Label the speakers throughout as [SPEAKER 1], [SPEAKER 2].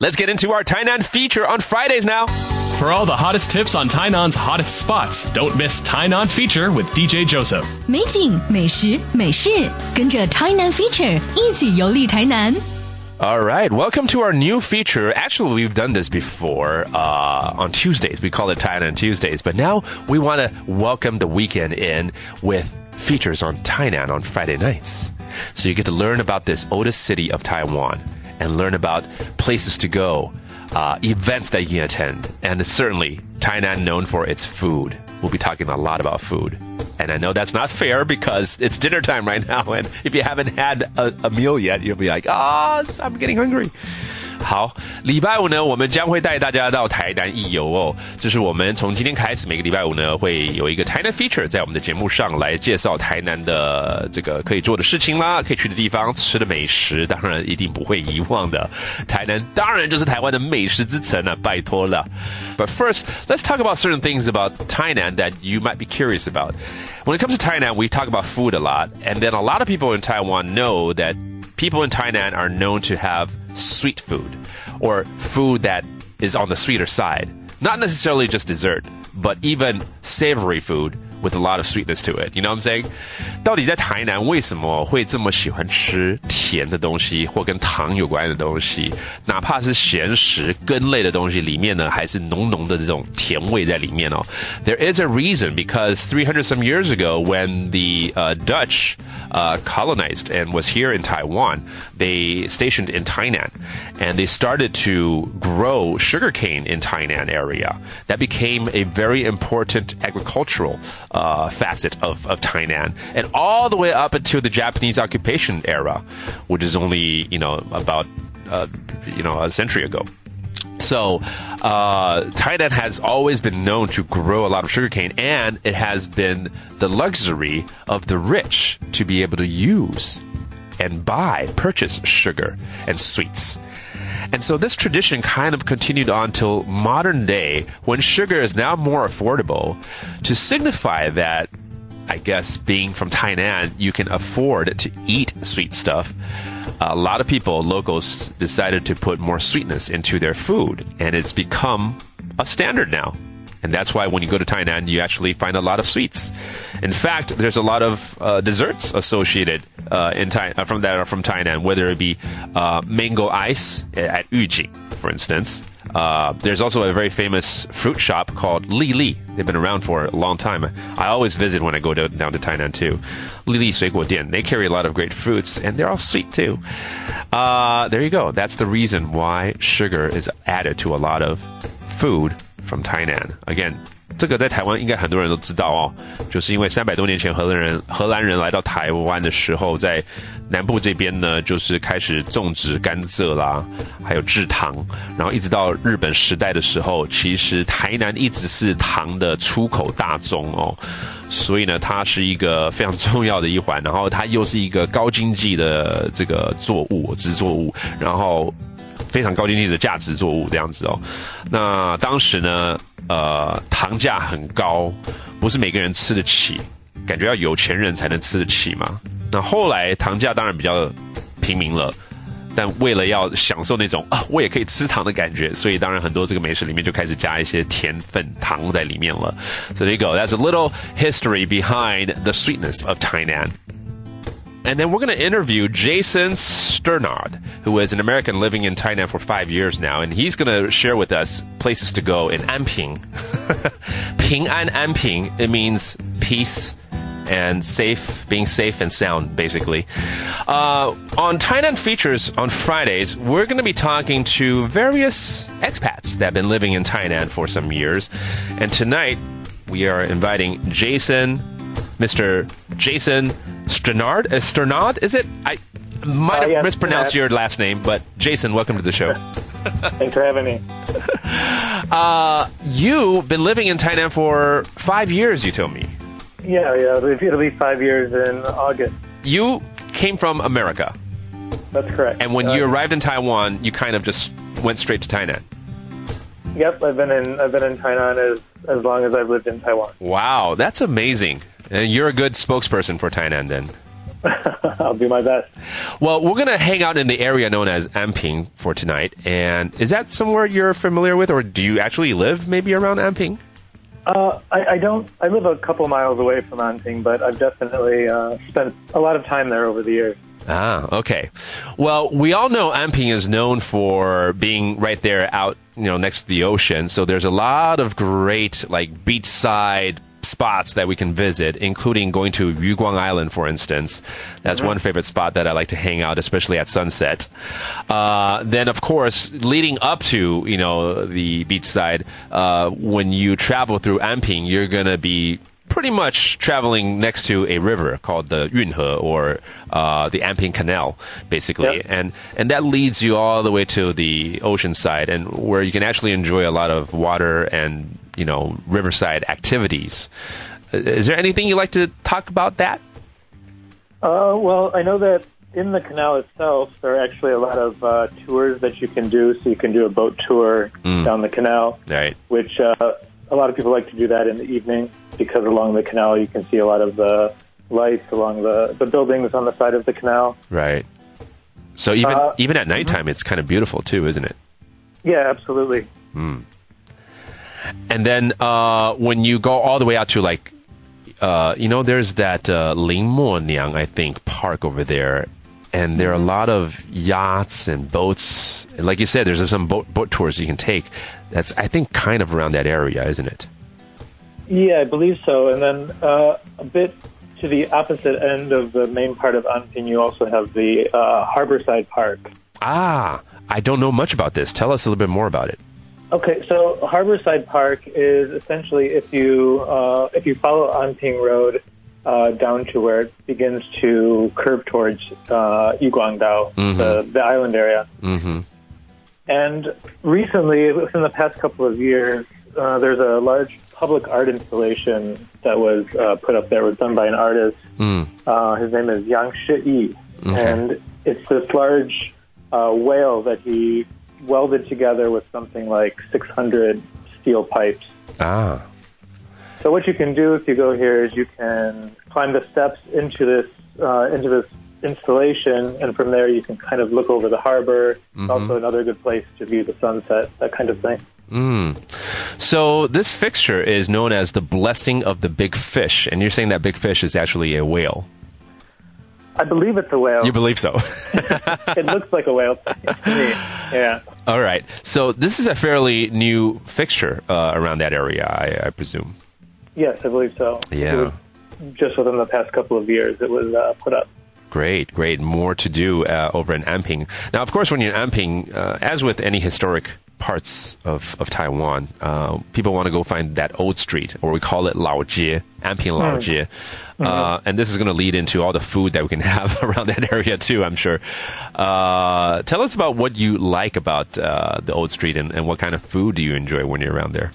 [SPEAKER 1] Let's get into our Tainan feature on Fridays now.
[SPEAKER 2] For all the hottest tips on Tainan's hottest spots, don't miss Tainan feature with DJ Joseph.
[SPEAKER 3] 美景、美食、美事，跟着 Tainan Feature 一起游历台南。
[SPEAKER 1] All right, welcome to our new feature. Actually, we've done this before uh, on Tuesdays. We call it Tainan Tuesdays, but now we want to welcome the weekend in with features on Tainan on Friday nights. So you get to learn about this oldest city of Taiwan and learn about places to go, uh, events that you can attend, and certainly Tainan known for its food. We'll be talking a lot about food. And I know that's not fair because it's dinner time right now. And if you haven't had a, a meal yet, you'll be like, ah, I'm getting hungry. 好，礼拜五呢，我们将会带大家到台南一游哦。就是我们从今天开始，每个礼拜五呢，会有一个台南 feature 在我们的节目上来介绍台南的这个可以做的事情啦，可以去的地方，吃的美食，当然一定不会遗忘的。台南当然就是台湾的美食之城啊，拜托了。But first, let's talk about certain things about Tainan that you might be curious about. When it comes to Tainan, we talk about food a lot, and then a lot of people in Taiwan know that people in Tainan are known to have sweet food or food that is on the sweeter side. Not necessarily just dessert, but even savory food with a lot of sweetness to it. You know what I'm saying? 到底在台南为什么会这么喜欢吃甜的东西或跟糖有关的东西？哪怕是咸食根类的东西，里面呢还是浓浓的这种甜味在里面哦。There is a reason because 300 some years ago, when the uh, Dutch uh, colonized and was here in Taiwan, they stationed in Tainan, and they started to grow sugarcane in Tainan area. That became a very important agricultural uh, facet of, of Tainan, and all the way up until the Japanese occupation era, which is only you know about uh, you know a century ago. So, uh, Tainan has always been known to grow a lot of sugarcane, and it has been the luxury of the rich to be able to use and buy, purchase sugar and sweets. And so this tradition kind of continued on till modern day when sugar is now more affordable to signify that I guess being from Tainan, you can afford to eat sweet stuff. A lot of people, locals, decided to put more sweetness into their food, and it's become a standard now. And that's why when you go to Tainan, you actually find a lot of sweets. In fact, there's a lot of uh, desserts associated uh, in uh, from that are from Tainan, whether it be uh, mango ice at Yujing, for instance. Uh, there's also a very famous fruit shop called Li Li. They've been around for a long time. I always visit when I go to, down to Tainan too. Li Li Suiguo Dian. They carry a lot of great fruits, and they're all sweet too. Uh, there you go. That's the reason why sugar is added to a lot of food from Tainan. Again, 这个在台湾应该很多人都知道哦，就是因为三百多年前荷兰人荷兰人来到台湾的时候，在南部这边呢，就是开始种植甘蔗啦，还有制糖，然后一直到日本时代的时候，其实台南一直是糖的出口大宗哦，所以呢，它是一个非常重要的一环，然后它又是一个高经济的这个作物制作物，然后非常高经济的价值作物这样子哦。那当时呢，呃，糖价很高，不是每个人吃得起，感觉要有钱人才能吃得起嘛。那后来糖价当然比较平民了。但为了要享受那种啊，我也可以吃糖的感觉，所以当然很多这个美食里面就开始加一些甜粉糖在里面了。So there you go. That's a little history behind the sweetness of Tainan. And then we're going to interview Jason Sternard, who is an American living in Tainan for five years now, and he's going to share with us places to go in Anping. Ping An Anping, it means peace and safe, being safe and sound, basically. Uh, on Tainan Features on Fridays, we're going to be talking to various expats that have been living in Tainan for some years. And tonight, we are inviting Jason, Mr. Jason Sternard. Uh, Sternard, is it? I might
[SPEAKER 4] Uh,
[SPEAKER 1] have
[SPEAKER 4] yes,
[SPEAKER 1] mispronounced your last name, but Jason, welcome to the show.
[SPEAKER 4] Thanks for having me.
[SPEAKER 1] Uh, you've been living in Tainan for five years, you told me.
[SPEAKER 4] Yeah, yeah. It'll be, five years in August.
[SPEAKER 1] You came from America.
[SPEAKER 4] That's correct.
[SPEAKER 1] And when
[SPEAKER 4] Uh,
[SPEAKER 1] you arrived in Taiwan, you kind of just went straight to Tainan.
[SPEAKER 4] Yep, I've been in I've been in Tainan as as long as I've lived in Taiwan.
[SPEAKER 1] Wow, that's amazing. And you're a good spokesperson for Tainan then.
[SPEAKER 4] I'll do my best.
[SPEAKER 1] Well, we're going to hang out in the area known as Anping for tonight. And is that somewhere you're familiar with, or do you actually live maybe around Anping?
[SPEAKER 4] Uh, I, I don't. I live a couple miles away from Anping, but I've definitely uh, spent a lot of time there over the years.
[SPEAKER 1] Ah, okay. Well, we all know Anping is known for being right there out, you know, next to the ocean. So there's a lot of great like beachside spots that we can visit, including going to Yuguang Island, for instance. That's one favorite spot that I like to hang out, especially at sunset. Uh, then, of course, leading up to you know the beachside, uh, when you travel through Anping, you're gonna be pretty much traveling next to a river called the Yunhe or uh, the Anping Canal, basically,
[SPEAKER 4] Yep.
[SPEAKER 1] and and that leads you all the way to the ocean side, and where you can actually enjoy a lot of water and you know riverside activities. Uh, Is there anything you like to talk about that?
[SPEAKER 4] Uh, well, I know that in the canal itself, there are actually a lot of uh, tours that you can do. So you can do a boat tour down the canal,
[SPEAKER 1] Right.
[SPEAKER 4] which uh, a lot of people like to do that in the evening because along the canal you can see a lot of the lights along the, the buildings on the side of the canal.
[SPEAKER 1] Right. So even
[SPEAKER 4] Uh,
[SPEAKER 1] even at nighttime, it's kind of beautiful too, isn't it?
[SPEAKER 4] Yeah, absolutely.
[SPEAKER 1] And then uh, when you go all the way out to like, uh, you know, there's that uh, Lin Mo Niang, I think, park over there. And there are a lot of yachts and boats. Like you said, there's some boat, boat tours you can take. That's, I think, kind of around that area, isn't it?
[SPEAKER 4] Yeah, I believe so. And then uh, a bit to the opposite end of the main part of Anping, you also have the uh, Harborside Park.
[SPEAKER 1] Ah, I don't know much about this. Tell us a little bit more about it.
[SPEAKER 4] Okay, so Harborside Park is essentially if you uh, if you follow Anping Road uh, down to where it begins to curve towards uh, Yuguangdao, the, the island area.
[SPEAKER 1] Mm-hmm.
[SPEAKER 4] And recently, within the past couple of years, uh, there's a large public art installation that was uh, put up there. It was done by an artist.
[SPEAKER 1] Mm.
[SPEAKER 4] Uh, his name is Yang Shi and it's this large uh, whale that he welded together with something like 600 steel pipes.
[SPEAKER 1] Ah,
[SPEAKER 4] So what you can do if you go here is you can climb the steps into this uh, into this installation, and from there you can kind of look over the harbor. It's also another good place to view the sunset, that kind of thing.
[SPEAKER 1] Mm. So this fixture is known as the blessing of the big fish, and you're saying that big fish is actually a whale.
[SPEAKER 4] I believe it's a whale.
[SPEAKER 1] You believe so?
[SPEAKER 4] it looks like a whale. Yeah.
[SPEAKER 1] All right. So this is a fairly new fixture uh, around that area, I, I presume.
[SPEAKER 4] Yes, I believe so.
[SPEAKER 1] Yeah.
[SPEAKER 4] Just within the past couple of years, it was uh, put up.
[SPEAKER 1] Great, great. More to do uh, over in Anping. Now, of course, when you're in Anping, uh, as with any historic parts of, of Taiwan, uh, people want to go find that old street, or we call it Lao Jie, Anping Lao Jie. Uh, and this is going to lead into all the food that we can have around that area, too, I'm sure. Uh, tell us about what you like about uh, the old street and, and what kind of food do you enjoy when you're around there?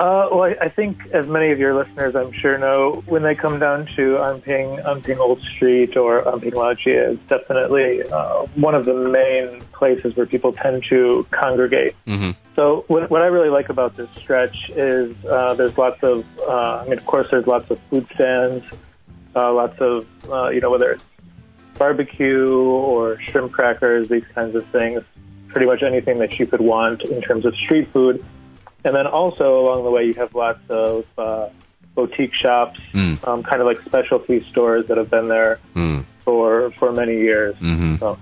[SPEAKER 4] Uh, well, I, I think, as many of your listeners, I'm sure, know, when they come down to Anping, Anping Old Street or Anping Laojie, it's definitely uh, one of the main places where people tend to congregate.
[SPEAKER 1] Mm-hmm.
[SPEAKER 4] So, what, what I really like about this stretch is uh, there's lots of, uh, I mean, of course, there's lots of food stands, uh, lots of, uh, you know, whether it's barbecue or shrimp crackers, these kinds of things, pretty much anything that you could want in terms of street food. And then also along the way, you have lots of uh, boutique shops,
[SPEAKER 1] Mm.
[SPEAKER 4] um, kind of like specialty stores that have been there
[SPEAKER 1] Mm.
[SPEAKER 4] for for many years.
[SPEAKER 1] Mhm.
[SPEAKER 4] So,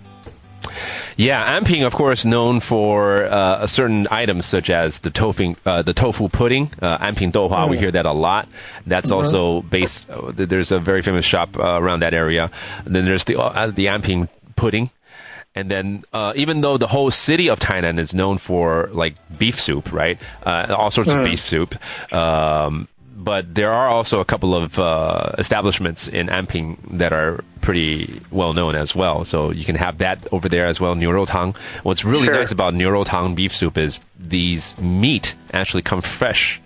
[SPEAKER 1] Yeah, Anping, of course, known for uh, certain items such as the tofu, uh, the tofu pudding, uh, Anping Douhua. We hear that a lot. That's also based. Uh, there's a very famous shop uh, around that area. Then there's the uh, the Anping pudding. And then, uh, even though the whole city of Tainan is known for like beef soup, right? Uh, all sorts of beef soup. Um, but there are also a couple of uh, establishments in Anping that are pretty well known as well. So you can have that over there as well. Tang. What's really
[SPEAKER 4] Sure.
[SPEAKER 1] nice about Tang beef soup is these meat actually come fresh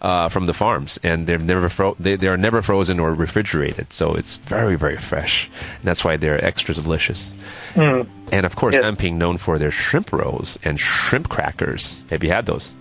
[SPEAKER 1] uh, from the farms, and they're never fro- they, they are never frozen or refrigerated. So it's very very fresh, and that's why they're extra delicious. And of course,
[SPEAKER 4] Yes.
[SPEAKER 1] Anping known for their shrimp rolls and shrimp crackers. Have you had those?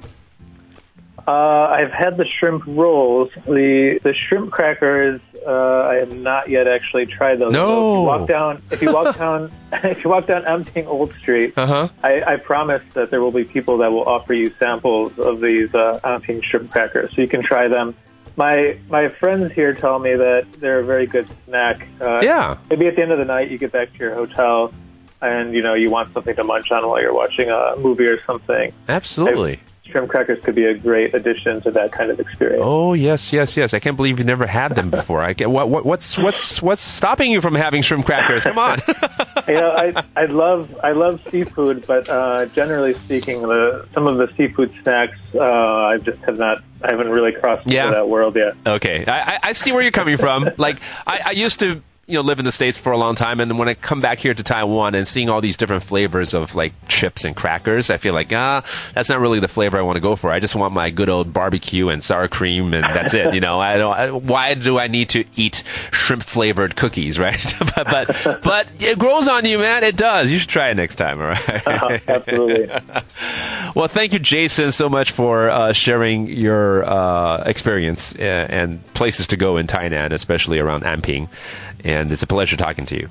[SPEAKER 4] Uh, I've had the shrimp rolls. The the shrimp crackers. Uh, I have not yet actually tried those.
[SPEAKER 1] No.
[SPEAKER 4] So if you walk down, if you walk down, if you walk down Anping Old Street,
[SPEAKER 1] Uh-huh.
[SPEAKER 4] I, I promise that there will be people that will offer you samples of these uh, Anping shrimp crackers, so you can try them. My my friends here tell me that they're a very good snack. Uh,
[SPEAKER 1] Yeah.
[SPEAKER 4] Maybe at the end of the night, you get back to your hotel, and you know you want something to munch on while you're watching a movie or something.
[SPEAKER 1] Absolutely.
[SPEAKER 4] Shrimp crackers could be a great addition to that kind of experience.
[SPEAKER 1] Oh yes, yes, yes. I can't believe you've never had them before. I get what, what what's what's what's stopping you from having shrimp crackers? Come on.
[SPEAKER 4] you know, I I love I love seafood, but uh, generally speaking, the some of the seafood snacks uh, I just have not I haven't really crossed
[SPEAKER 1] Yeah.
[SPEAKER 4] into that world yet.
[SPEAKER 1] Okay, I, I- see where you're coming from. Like, I, I used to, you know, live in the states for a long time, and when I come back here to Taiwan and seeing all these different flavors of like chips and crackers, I feel like ah, that's not really the flavor I want to go for. I just want my good old barbecue and sour cream, and that's it. You know, I don't. I, why do I need to eat shrimp flavored cookies, right? but, but but it grows on you, man. It does. You should try it next time. All right.
[SPEAKER 4] Uh, absolutely.
[SPEAKER 1] Well, thank you, Jason, so much for uh, sharing your uh, experience uh, and places to go in Tainan, especially around Anping. And it's a pleasure talking to you.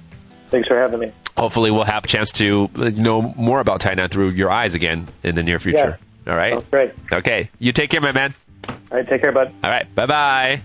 [SPEAKER 4] Thanks for having me.
[SPEAKER 1] Hopefully, we'll have a chance to uh, know more about Tainan through your eyes again in the near future. All right?
[SPEAKER 4] Sounds great.
[SPEAKER 1] Okay. You take care, my man.
[SPEAKER 4] All right, take care, bud.
[SPEAKER 1] All right. Bye bye.